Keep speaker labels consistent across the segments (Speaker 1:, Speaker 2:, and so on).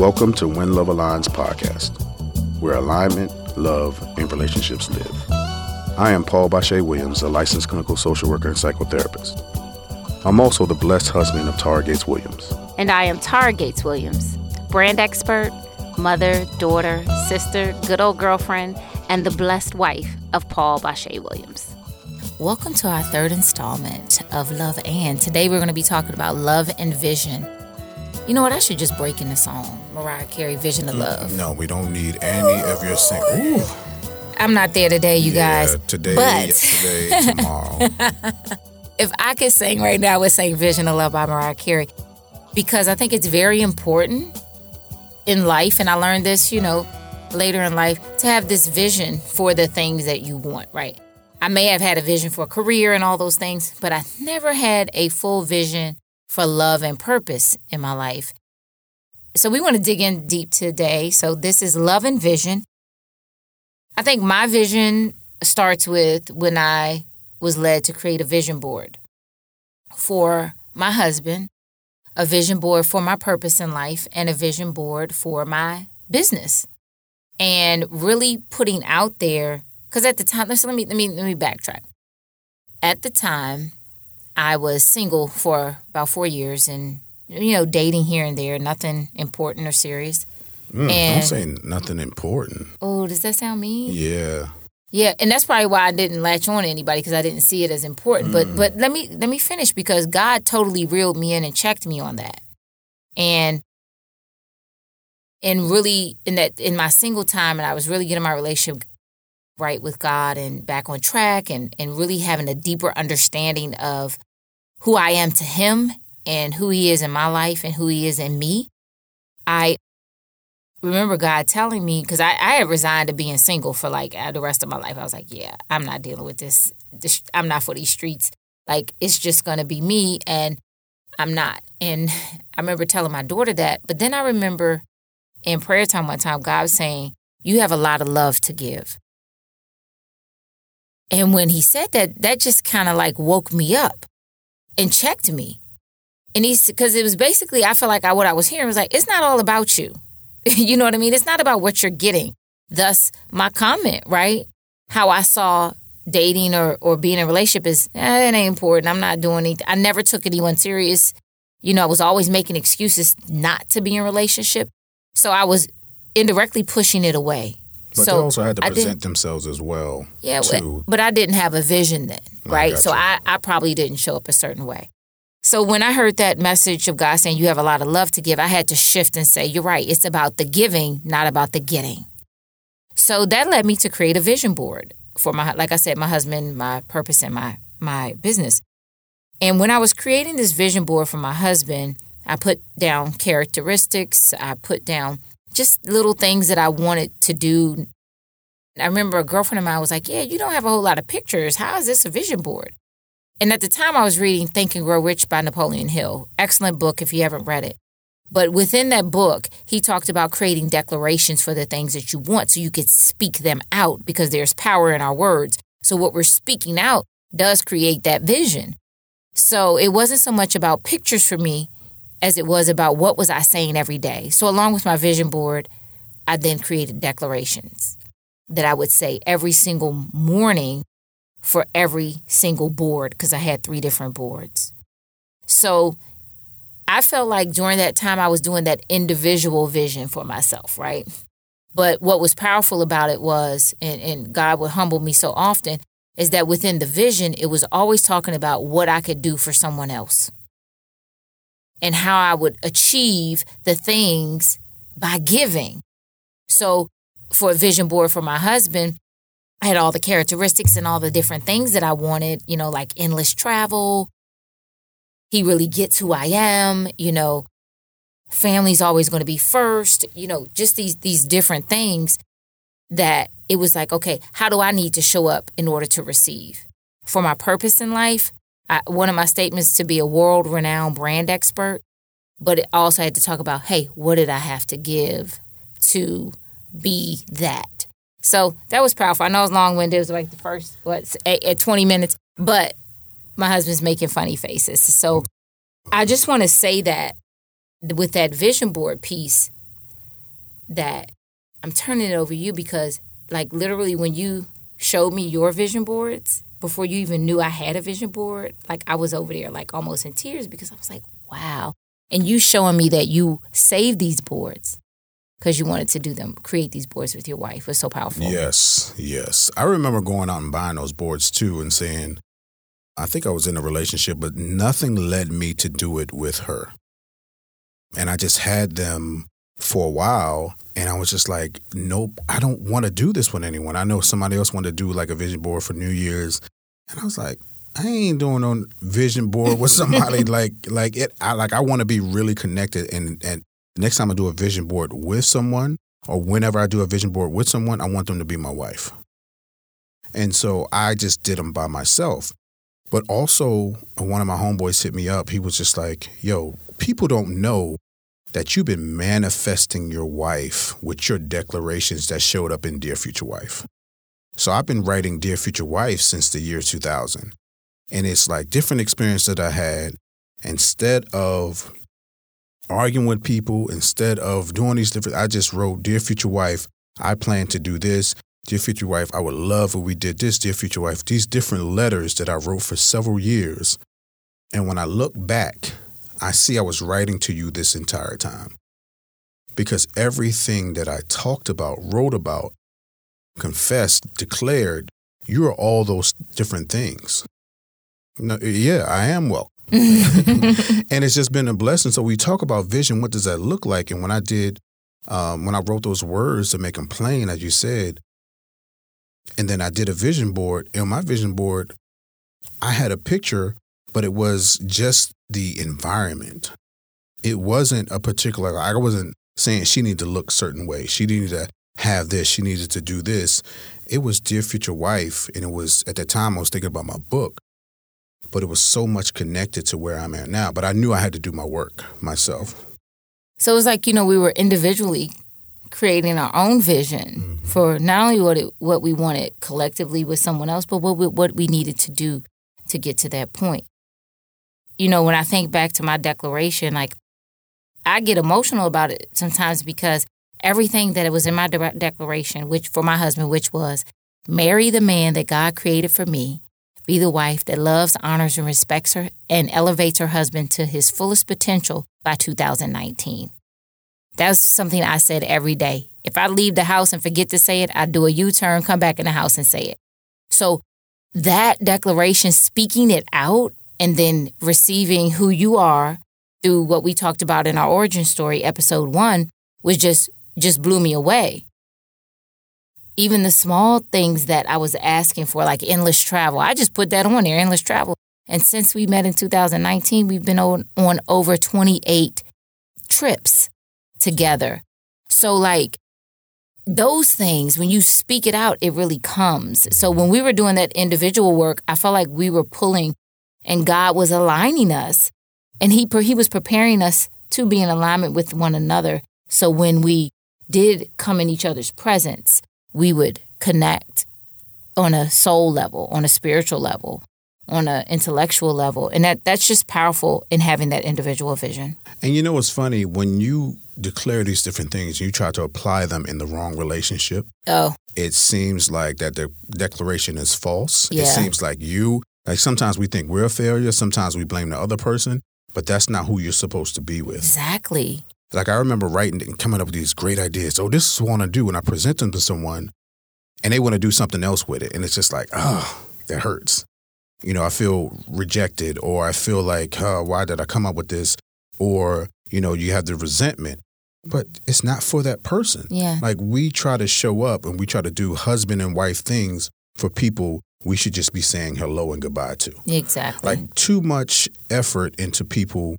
Speaker 1: Welcome to When Love Aligns podcast, where alignment, love, and relationships live. I am Paul Bache Williams, a licensed clinical social worker and psychotherapist. I'm also the blessed husband of Tara Gates Williams.
Speaker 2: And I am Tara Gates Williams, brand expert, mother, daughter, sister, good old girlfriend, and the blessed wife of Paul Bache Williams. Welcome to our third installment of Love and. Today we're going to be talking about love and vision. You know what? I should just break in the song. Mariah Carey, Vision of mm, Love.
Speaker 3: No, we don't need any of your sing.
Speaker 2: I'm not there today, you
Speaker 3: Yeah,
Speaker 2: guys.
Speaker 3: Today,
Speaker 2: but
Speaker 3: yesterday, tomorrow.
Speaker 2: if I could sing right now, I would sing Vision of Love by Mariah Carey because I think it's very important in life. And I learned this, you know, later in life to have this vision for the things that you want, right? I may have had a vision for a career and all those things, but I never had a full vision for love and purpose in my life. So we want to dig in deep today. So this is love and vision. I think my vision starts with when I was led to create a vision board for my husband, a vision board for my purpose in life, and a vision board for my business. And really putting out there, because at the time, let me let me let me backtrack. At the time, I was single for about four years and you know, dating here and there, nothing important or serious.
Speaker 3: Mm,
Speaker 2: And-
Speaker 3: don't say nothing important.
Speaker 2: Oh, does that sound mean?
Speaker 3: Yeah.
Speaker 2: Yeah, and that's probably why I didn't latch on to anybody because I didn't see it as important. But
Speaker 3: Mm.
Speaker 2: but let me let me finish because God totally reeled me in and checked me on that, and and really in that in my single time, and I was really getting my relationship right with God and back on track, and and really having a deeper understanding of who I am to Him and who He is in my life and who He is in me. I remember God telling me because I, I had resigned to being single for like uh, the rest of my life. I was like, yeah, I'm not dealing with this. this I'm not for these streets. Like it's just gonna be me, and I'm not. And I remember telling my daughter that. But then I remember in prayer time one time, God was saying, "You have a lot of love to give." And when He said that, that just kind of like woke me up and checked me. And he's because it was basically I felt like I, what I was hearing was like it's not all about you. you know what I mean? It's not about what you're getting. Thus, my comment, right? How I saw dating or, or being in a relationship is, eh, it ain't important. I'm not doing anything. I never took anyone serious. You know, I was always making excuses not to be in a relationship. So I was indirectly pushing it away.
Speaker 3: But
Speaker 2: so
Speaker 3: they also had to
Speaker 2: I
Speaker 3: present themselves as well.
Speaker 2: yeah,
Speaker 3: too.
Speaker 2: but I didn't have a vision then, right? So I. I probably didn't show up a certain way. So when I heard that message of God saying you have a lot of love to give, I had to shift and say, you're right. It's about the giving, not about the getting. So that led me to create a vision board for my, like I said, my husband, my purpose, and my my business. And when I was creating this vision board for my husband, I put down characteristics. I put down just little things that I wanted to do I remember a girlfriend of mine was like, Yeah, you don't have a whole lot of pictures. How is this a vision board? And at the time, I was reading Think and Grow Rich by Napoleon Hill. Excellent book if you haven't read it. But within that book, he talked about creating declarations for the things that you want so you could speak them out because there's power in our words. So, what we're speaking out does create that vision. So, it wasn't so much about pictures for me as it was about what was I saying every day. So, along with my vision board, I then created declarations that I would say every single morning for every single board because I had three different boards. So I felt like during that time I was doing that individual vision for myself, right? But what was powerful about it was, and, and God would humble me so often, is that within the vision, it was always talking about what I could do for someone else and how I would achieve the things by giving. So for a vision board for my husband, I had all the characteristics and all the different things that I wanted, you know, like endless travel. He really gets who I am, you know, family's always going to be first, you know, just these these different things that it was like, okay, how do I need to show up in order to receive? For my purpose in life, I, one of my statements to be a world renowned brand expert, but it also had to talk about, hey, what did I have to give to be that? So that was powerful. I know it's long winded. It was like the first, what, at, at 20 minutes, but my husband's making funny faces. So I just want to say that with that vision board piece, that I'm turning it over you because, like, literally, when you showed me your vision boards before you even knew I had a vision board, like, I was over there, like, almost in tears because I was like, wow. And you showing me that you saved these boards because you wanted to do them, create these boards with your wife was so powerful.
Speaker 3: Yes, yes. I remember going out and buying those boards too and saying, I think I was in a relationship, but nothing led me to do it with her. And I just had them for a while and I was just like, nope, I don't want to do this with anyone. I know somebody else wanted to do like a vision board for New Year's. And I was like, I ain't doing no vision board with somebody like like it. I like I want to be really connected and and next time I do a vision board with someone or whenever I do a vision board with someone, I want them to be my wife. And so I just did them by myself. But also, one of my homeboys hit me up. He was just like, yo, people don't know that you've been manifesting your wife with your declarations that showed up in Dear Future Wife. So I've been writing Dear Future Wife since the year 2000. And it's like different experience that I had. Instead of arguing with people, instead of doing these different, I just wrote, Dear Future Wife, I plan to do this. Dear Future Wife, I would love if we did this. Dear Future Wife, these different letters that I wrote for several years. And when I look back, I see I was writing to you this entire time. Because everything that I talked about, wrote about, confessed, declared, you are all those different things. No, yeah, I am well. and it's just been a blessing. So we talk about vision. What does that look like? And when I did, um, when I wrote those words to make them plain, as you said, and then I did a vision board. And my vision board, I had a picture, but it was just the environment. It wasn't a particular. I wasn't saying she needed to look certain way. She needed to have this. She needed to do this. It was dear future wife, and it was at the time I was thinking about my book but it was so much connected to where I'm at now. But I knew I had to do my work myself.
Speaker 2: So it was like, you know, we were individually creating our own vision mm-hmm. for not only what it, what we wanted collectively with someone else, but what we, what we needed to do to get to that point. You know, when I think back to my declaration, like I get emotional about it sometimes because everything that was in my de- declaration, which for my husband, which was marry the man that God created for me be the wife that loves, honors, and respects her and elevates her husband to his fullest potential by 2019. That's something I said every day. If I leave the house and forget to say it, I do a U turn, come back in the house and say it. So that declaration, speaking it out and then receiving who you are through what we talked about in our origin story, episode one, was just just blew me away even the small things that I was asking for, like endless travel, I just put that on there, endless travel. And since we met in 2019, we've been on, on over 28 trips together. So, like, those things, when you speak it out, it really comes. So, when we were doing that individual work, I felt like we were pulling and God was aligning us. And he, he was preparing us to be in alignment with one another. So, when we did come in each other's presence, we would connect on a soul level, on a spiritual level, on an intellectual level. And that that's just powerful in having that individual vision.
Speaker 3: And you know what's funny? When you declare these different things, you try to apply them in the wrong relationship.
Speaker 2: Oh.
Speaker 3: It seems like that the declaration is false.
Speaker 2: Yeah.
Speaker 3: It seems like you like sometimes we think we're a failure, sometimes we blame the other person, but that's not who you're supposed to be with.
Speaker 2: Exactly.
Speaker 3: Like I remember writing and coming up with these great ideas. Oh, this is what I want to do. And I present them to someone and they want to do something else with it. And it's just like, oh, that hurts. You know, I feel rejected or I feel like, oh, why did I come up with this? Or, you know, you have the resentment. But it's not for that person.
Speaker 2: Yeah.
Speaker 3: Like we try to show up and we try to do husband and wife things for people we should just be saying hello and goodbye to.
Speaker 2: Exactly.
Speaker 3: Like too much effort into people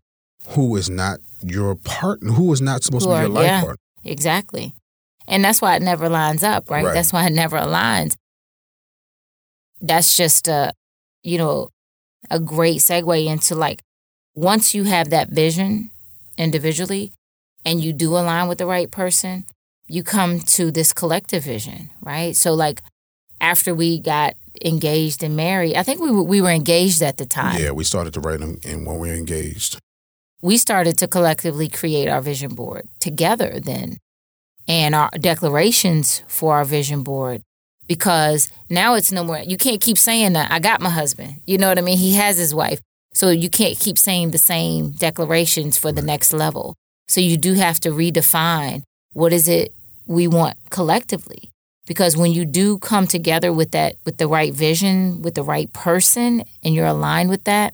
Speaker 3: who is not your partner, who is not supposed who to be your life yeah, partner.
Speaker 2: Exactly. And that's why it never lines up, right? right? That's why it never aligns. That's just a, you know, a great segue into like once you have that vision individually and you do align with the right person, you come to this collective vision, right? So like after we got engaged and married, I think we were, we were engaged at the time.
Speaker 3: Yeah, we started to write them and when we were engaged
Speaker 2: we started to collectively create our vision board together then. and our declarations for our vision board because now it's no more you can't keep saying that I got my husband. You know what I mean? He has his wife. So you can't keep saying the same declarations for the next level. So you do have to redefine what is it we want collectively. Because when you do come together with that with the right vision, with the right person and you're aligned with that,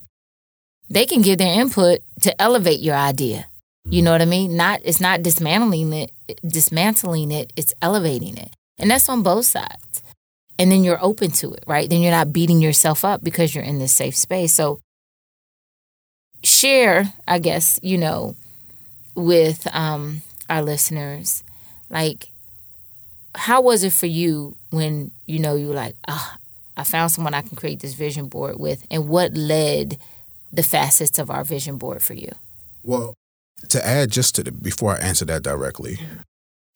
Speaker 2: they can give their input to elevate your idea. You know what I mean? Not it's not dismantling it, dismantling it, it's elevating it. And that's on both sides. And then you're open to it, right? Then you're not beating yourself up because you're in this safe space. So share, I guess, you know, with um, our listeners, like, how was it for you when, you know, you were like, ah, oh, I found someone I can create this vision board with? And what led the facets of our vision board for you?
Speaker 3: Well, to add just to the, before I answer that directly,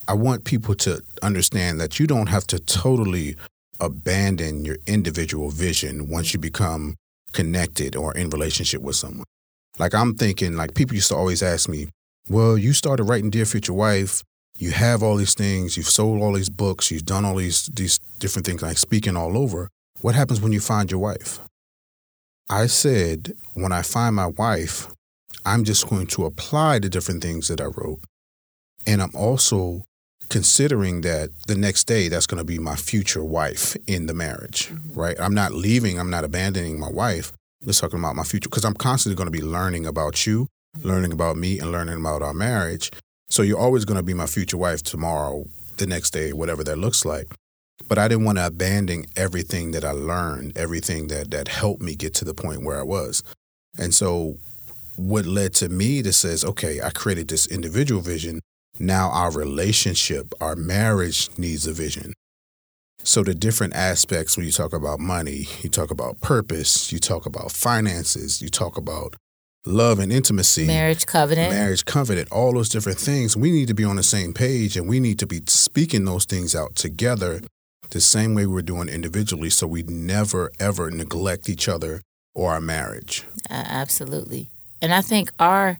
Speaker 3: I want people to understand that you don't have to totally abandon your individual vision once you become connected or in relationship with someone. Like I'm thinking, like people used to always ask me, well, you started writing Dear Future Wife, you have all these things, you've sold all these books, you've done all these these different things, like speaking all over. What happens when you find your wife? I said, when I find my wife, I'm just going to apply the different things that I wrote. And I'm also considering that the next day that's going to be my future wife in the marriage, mm-hmm. right? I'm not leaving, I'm not abandoning my wife. I'm just talking about my future because I'm constantly going to be learning about you, mm-hmm. learning about me, and learning about our marriage. So you're always going to be my future wife tomorrow, the next day, whatever that looks like. But I didn't want to abandon everything that I learned, everything that that helped me get to the point where I was. And so what led to me to says, okay, I created this individual vision. Now our relationship, our marriage needs a vision. So the different aspects when you talk about money, you talk about purpose, you talk about finances, you talk about love and intimacy,
Speaker 2: marriage covenant,
Speaker 3: marriage covenant, all those different things. We need to be on the same page and we need to be speaking those things out together the same way we're doing individually so we never ever neglect each other or our marriage.
Speaker 2: Uh, absolutely. And I think our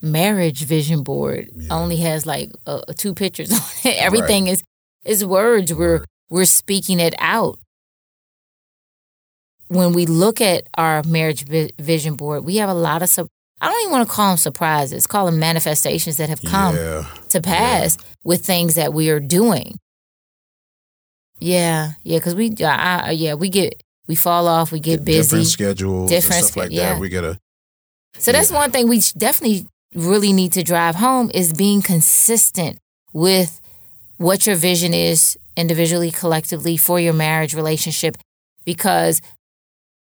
Speaker 2: marriage vision board yeah. only has like uh, two pictures on it. Everything right. is is words. We're we're speaking it out. When we look at our marriage vi- vision board, we have a lot of sub- I don't even want to call them surprises. Call them manifestations that have come yeah. to pass yeah. with things that we are doing. Yeah, yeah, because we, I, yeah, we get we fall off, we get busy,
Speaker 3: different schedules, different stuff like yeah. that. We gotta
Speaker 2: so that's one thing we definitely really need to drive home is being consistent with what your vision is individually, collectively for your marriage relationship because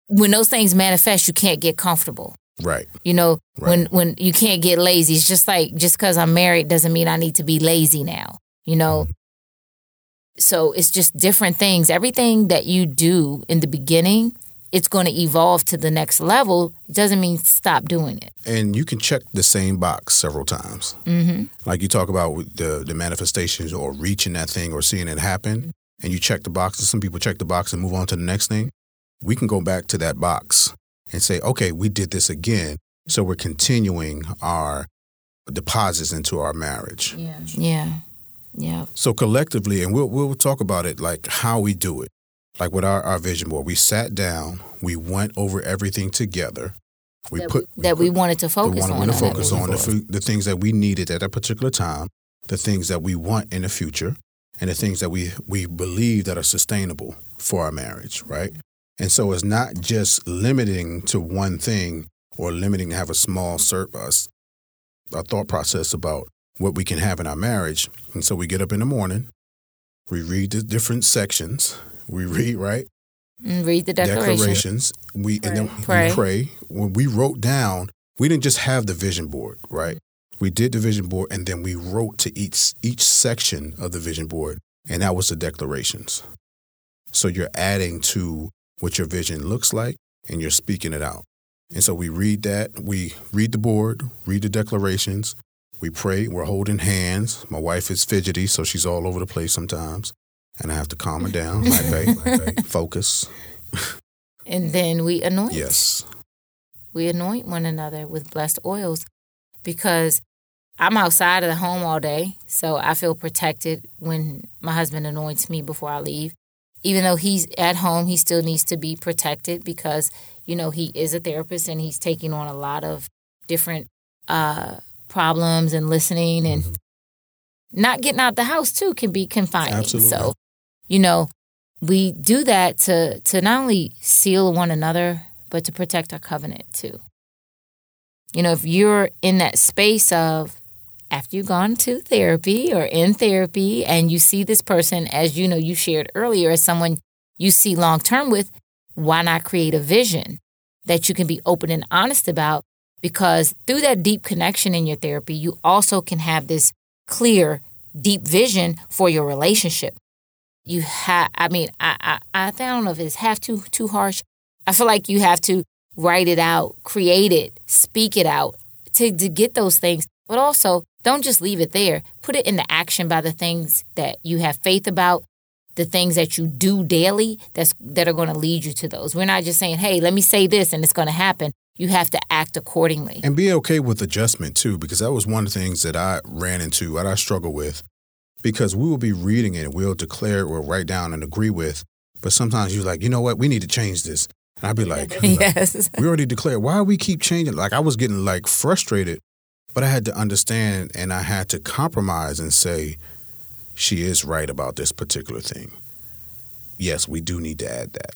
Speaker 2: when those things manifest, you can't get comfortable.
Speaker 3: Right.
Speaker 2: You know, right. when when you can't get lazy, it's just like just because I'm married doesn't mean I need to be lazy now. You know. Mm-hmm. So it's just different things. Everything that you do in the beginning it's going to evolve to the next level, it doesn't mean stop doing it.
Speaker 3: And you can check the same box several times.
Speaker 2: Mm-hmm.
Speaker 3: Like you talk about the the manifestations or reaching that thing or seeing it happen, and you check the boxes. Some people check the box and move on to the next thing. We can go back to that box and say, okay, we did this again. So we're continuing our deposits into our marriage.
Speaker 2: Yeah. Yeah. Yeah.
Speaker 3: So collectively, and we'll we'll talk about it like how we do it like with our, our vision board, we sat down, we went over everything together.
Speaker 2: We that put we, that we, wanted to focus
Speaker 3: we
Speaker 2: wanted
Speaker 3: on. to focus on the, the things that we needed at a particular time, the things that we want in the future, and the things that we we believe that are sustainable for our marriage, right? And so it's not just limiting to one thing or limiting to have a small surplus, a thought process about what we can have in our marriage. And so we get up in the morning, we read the different sections, we read, right?
Speaker 2: And mm, read the declaration.
Speaker 3: declarations. We pray. and then pray. we pray. When we wrote down, we didn't just have the vision board, right? We did the vision board and then we wrote to each each section of the vision board, and that was the declarations. So you're adding to what your vision looks like and you're speaking it out. And so we read that, we read the board, read the declarations, we pray, we're holding hands. My wife is fidgety, so she's all over the place sometimes and I have to calm her down, like, focus.
Speaker 2: And then we anoint.
Speaker 3: Yes.
Speaker 2: We anoint one another with blessed oils because I'm outside of the home all day, so I feel protected when my husband anoints me before I leave. Even though he's at home, he still needs to be protected because, you know, he is a therapist and he's taking on a lot of different uh, problems and listening and mm-hmm. not getting out the house too can be confining.
Speaker 3: Absolutely.
Speaker 2: So, you know, we do that to to not only seal one another, but to protect our covenant too. You know, if you're in that space of after you've gone to therapy or in therapy and you see this person as you know you shared earlier as someone you see long term with, why not create a vision that you can be open and honest about because through that deep connection in your therapy, you also can have this clear, deep vision for your relationship. You have, I mean, I, I, I don't know if it's half too too harsh. I feel like you have to write it out, create it, speak it out to, to get those things. But also, don't just leave it there. Put it into action by the things that you have faith about, the things that you do daily that's that are going to lead you to those. We're not just saying, "Hey, let me say this and it's going to happen." You have to act accordingly.
Speaker 3: And be okay with adjustment too, because that was one of the things that I ran into, that I struggle with, because we will be reading it and we'll declare it or write down and agree with, but sometimes you're like, you know what, we need to change this. And I'd be like,
Speaker 2: yes.
Speaker 3: we already declared. Why do we keep changing? Like I was getting like frustrated, but I had to understand and I had to compromise and say, she is right about this particular thing. Yes, we do need to add that.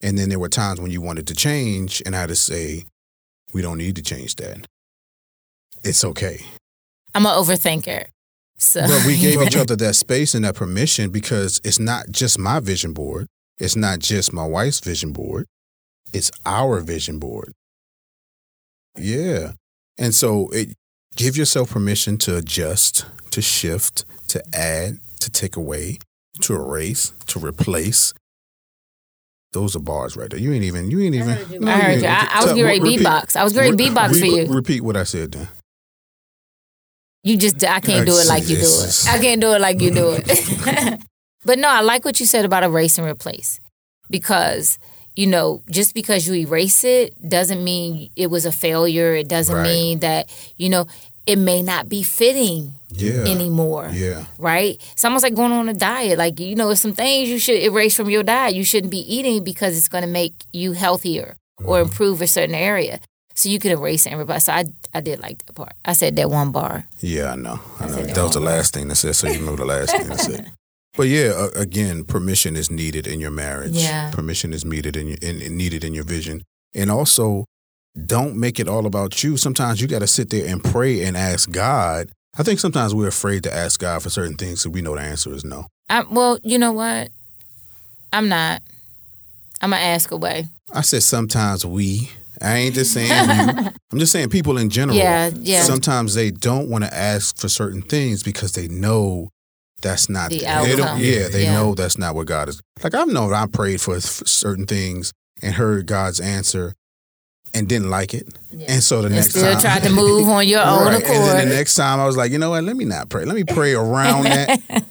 Speaker 3: And then there were times when you wanted to change, and I had to say, we don't need to change that. It's okay.
Speaker 2: I'm an overthinker. So
Speaker 3: But we gave each other that space and that permission because it's not just my vision board. It's not just my wife's vision board. It's our vision board. Yeah. And so it give yourself permission to adjust, to shift, to add, to take away, to erase, to replace, those are bars right there. You ain't even. You ain't even. I
Speaker 2: heard you. I, heard you. I, I was getting ready beatbox. I was getting ready beatbox for you.
Speaker 3: Repeat what I said then.
Speaker 2: You just. I can't do it like you do it. I can't do it like you do it. but no, I like what you said about erase and replace, because you know, just because you erase it doesn't mean it was a failure. It doesn't right. mean that you know it may not be fitting yeah. anymore.
Speaker 3: Yeah.
Speaker 2: Right? It's almost like going on a diet. Like, you know, some things you should erase from your diet. You shouldn't be eating because it's going to make you healthier mm-hmm. or improve a certain area. So you could erase everybody. So I, I did like that part. I said that one bar.
Speaker 3: Yeah, I know. I, know. That, that was the last thing that said, so you know the last thing I said. But yeah, again, permission is needed in your marriage.
Speaker 2: Yeah.
Speaker 3: Permission is needed in, your, in, needed in your vision. And also, don't make it all about you. Sometimes you got to sit there and pray and ask God I think sometimes we're afraid to ask God for certain things, so we know the answer is no.
Speaker 2: I, well, you know what? I'm not. I'm gonna ask away.
Speaker 3: I said sometimes we. I ain't just saying you. I'm just saying people in general.
Speaker 2: Yeah, yeah.
Speaker 3: Sometimes they don't want to ask for certain things because they know that's not
Speaker 2: the outcome.
Speaker 3: yeah, they yeah. know that's not what God is. Like I've known I prayed for certain things and heard God's answer, and didn't like it. Yeah. And so the
Speaker 2: and
Speaker 3: next
Speaker 2: still
Speaker 3: time,
Speaker 2: tried to move on your own right. accord.
Speaker 3: And then the next time, I was like, you know what? Let me not pray. Let me pray around that.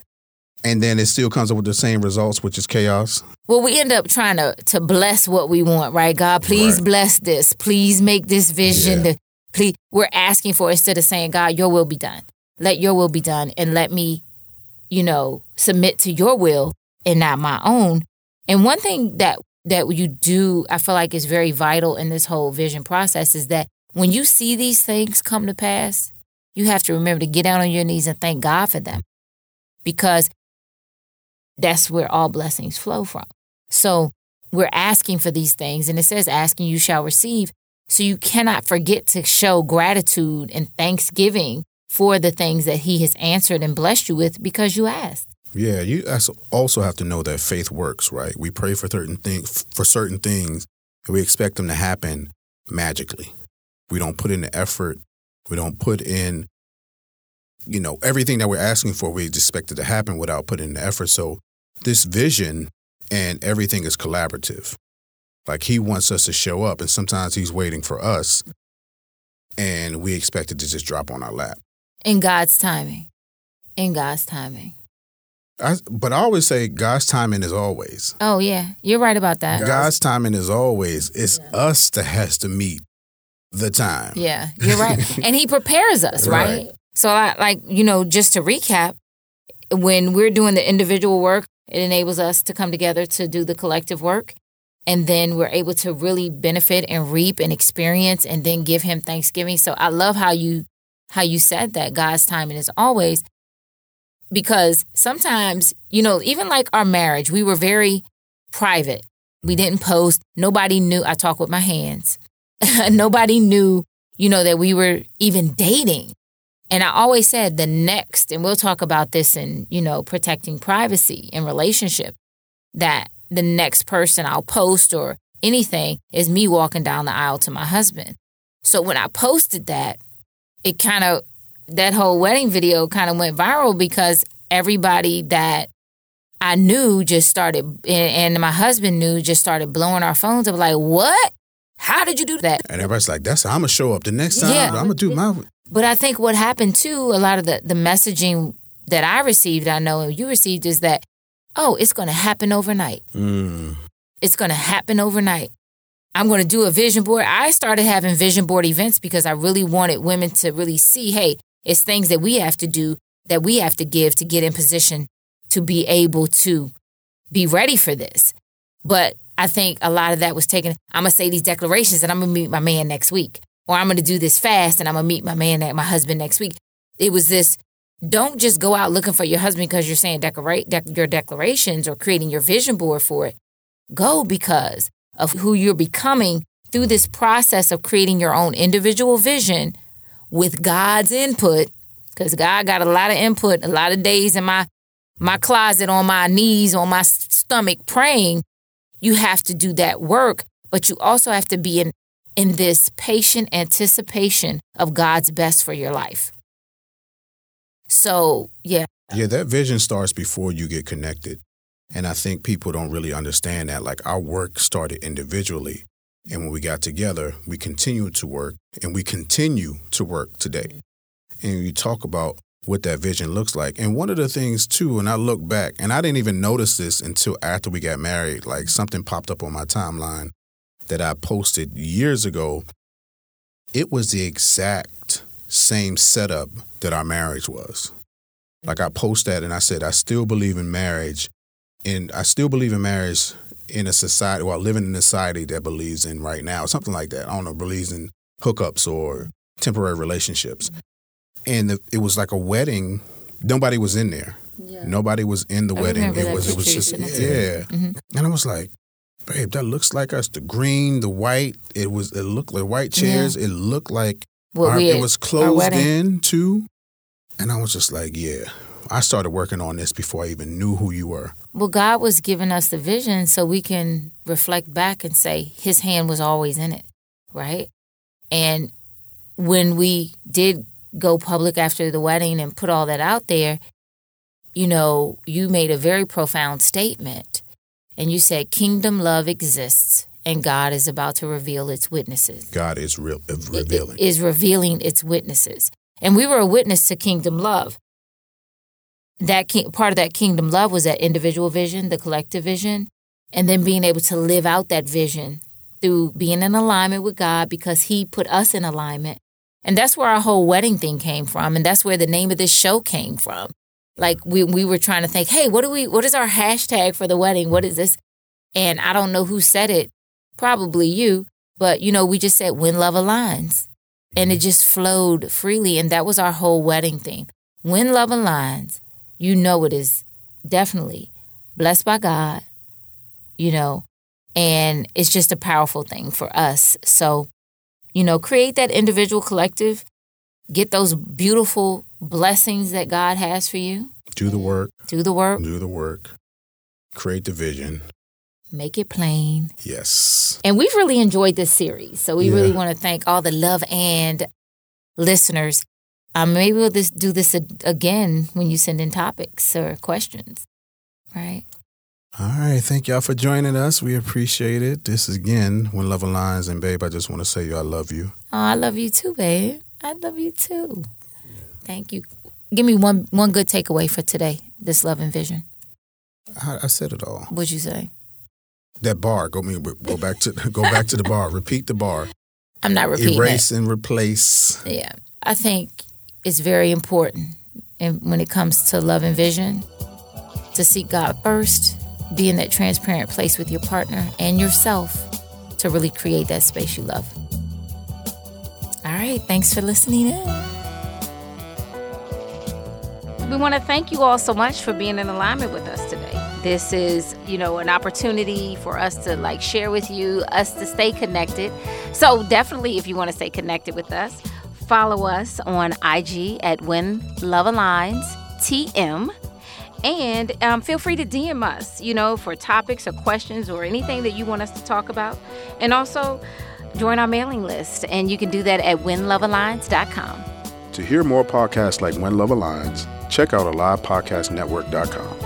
Speaker 3: and then it still comes up with the same results, which is chaos.
Speaker 2: Well, we end up trying to to bless what we want, right? God, please right. bless this. Please make this vision. Yeah. To, please, we're asking for instead of saying, God, Your will be done. Let Your will be done, and let me, you know, submit to Your will and not my own. And one thing that that you do, I feel like is very vital in this whole vision process is that when you see these things come to pass, you have to remember to get down on your knees and thank God for them because that's where all blessings flow from. So we're asking for these things, and it says, asking you shall receive. So you cannot forget to show gratitude and thanksgiving for the things that He has answered and blessed you with because you asked.
Speaker 3: Yeah, you also have to know that faith works, right? We pray for certain things for certain things, and we expect them to happen magically. We don't put in the effort. We don't put in, you know, everything that we're asking for. We expect it to happen without putting in the effort. So this vision and everything is collaborative. Like he wants us to show up, and sometimes he's waiting for us, and we expect it to just drop on our lap.
Speaker 2: In God's timing. In God's timing.
Speaker 3: I, but I always say God's timing is always.
Speaker 2: Oh yeah, you're right about that.
Speaker 3: God's timing is always. It's yeah. us that has to meet the time.
Speaker 2: Yeah, you're right. and He prepares us, right? right? So, I, like, you know, just to recap, when we're doing the individual work, it enables us to come together to do the collective work. And then we're able to really benefit and reap and experience and then give him thanksgiving. So I love how you how you said that God's timing is always because sometimes, you know, even like our marriage, we were very private. We didn't post. Nobody knew I talk with my hands. Nobody knew, you know, that we were even dating. And I always said the next, and we'll talk about this in, you know, protecting privacy in relationship, that the next person I'll post or anything is me walking down the aisle to my husband. So when I posted that, it kind of, that whole wedding video kind of went viral because everybody that I knew just started, and, my husband knew, just started blowing our phones up like, what? How did you do that?
Speaker 3: And everybody's like, that's how I'm going to show up the next time. Yeah. I'm going to do my.
Speaker 2: But I think what happened too, a lot of the, the messaging that I received, I know you received, is that, oh, it's going to happen overnight. Mm. It's going to happen overnight. I'm going to do a vision board. I started having vision board events because I really wanted women to really see hey, it's things that we have to do, that we have to give to get in position to be able to be ready for this. But I think a lot of that was taken. I'm to say these declarations and I'm to meet my man next week or I'm to do this fast and I'm to meet my man, my husband next week. It was this don't just go out looking for your husband because you're saying decorate de- your declarations or creating your vision board for it. Go because of who you're becoming through this process of creating your own individual vision with God's input. Because God got a lot of input, a lot of days in my my closet on my knees, on my stomach praying. You have to do that work, but you also have to be in in this patient anticipation of God's best for your life. So, yeah.
Speaker 3: Yeah, that vision starts before you get connected. And I think people don't really understand that. Like our work started individually. And when we got together, we continued to work and we continue to work today. And you talk about what that vision looks like. And one of the things, too, and I look back, and I didn't even notice this until after we got married, like something popped up on my timeline that I posted years ago, it was the exact same setup that our marriage was. Like I posted that and I said, I still believe in marriage. And I still believe in marriage in a society, well, living in a society that believes in right now, something like that. I don't know, believes in hookups or temporary relationships. And the, it was like a wedding. Nobody was in there. Yeah. Nobody was in the I wedding. It was, it was just, yeah. Mm-hmm. And I was like, babe, that looks like us. The green, the white. It was. It looked like white chairs. Yeah. It looked like our, it was closed in too. And I was just like, yeah. I started working on this before I even knew who you were.
Speaker 2: Well, God was giving us the vision so we can reflect back and say His hand was always in it, right? And when we did go public after the wedding and put all that out there, you know, you made a very profound statement and you said kingdom love exists and God is about to reveal its witnesses.
Speaker 3: God is re- revealing.
Speaker 2: It is revealing its witnesses. And we were a witness to kingdom love. That part of that kingdom love was that individual vision, the collective vision, and then being able to live out that vision through being in alignment with God because he put us in alignment. And that's where our whole wedding thing came from and that's where the name of this show came from. Like we we were trying to think, hey, what do we what is our hashtag for the wedding? What is this? And I don't know who said it, probably you, but you know, we just said when love aligns. And it just flowed freely. And that was our whole wedding thing. When love aligns, you know it is definitely blessed by God, you know, and it's just a powerful thing for us. So, you know, create that individual collective, get those beautiful blessings that God has for you.
Speaker 3: Do the work.
Speaker 2: Do the work.
Speaker 3: Do the work. Create the vision.
Speaker 2: Make it plain.
Speaker 3: Yes.
Speaker 2: And we've really enjoyed this series. So we yeah. really want to thank all the love and listeners. Um, maybe we'll just do this again when you send in topics or questions. Right.
Speaker 3: All right. Thank y'all for joining us. We appreciate it. This is again When Love Aligns. And, babe, I just want to say you, I love you.
Speaker 2: Oh, I love you too, babe. I love you too. Thank you. Give me one one good takeaway for today, this love and vision.
Speaker 3: I, I said it all.
Speaker 2: What'd you say?
Speaker 3: That bar. Go me go back to go back to the bar. Repeat the bar.
Speaker 2: I'm not repeating.
Speaker 3: Erase and replace.
Speaker 2: Yeah, I think
Speaker 4: it's very important. And when it comes to love and vision, to seek God first, be in that transparent place with your partner and yourself to really create that space you love. All right, thanks for listening in.
Speaker 2: We want to thank you all so much for being in alignment with us today. This is, you know, an opportunity for us to like share with you, us to stay connected. So definitely if you want to stay connected with us, follow us on IG at When Love Aligns TM. And um, feel free to DM us, you know, for topics or questions or anything that you want us to talk about. And also join our mailing list. And you can do that at whenlovealigns.com.
Speaker 3: To hear more podcasts like When Love Aligns, check out AlivePodcastNetwork.com.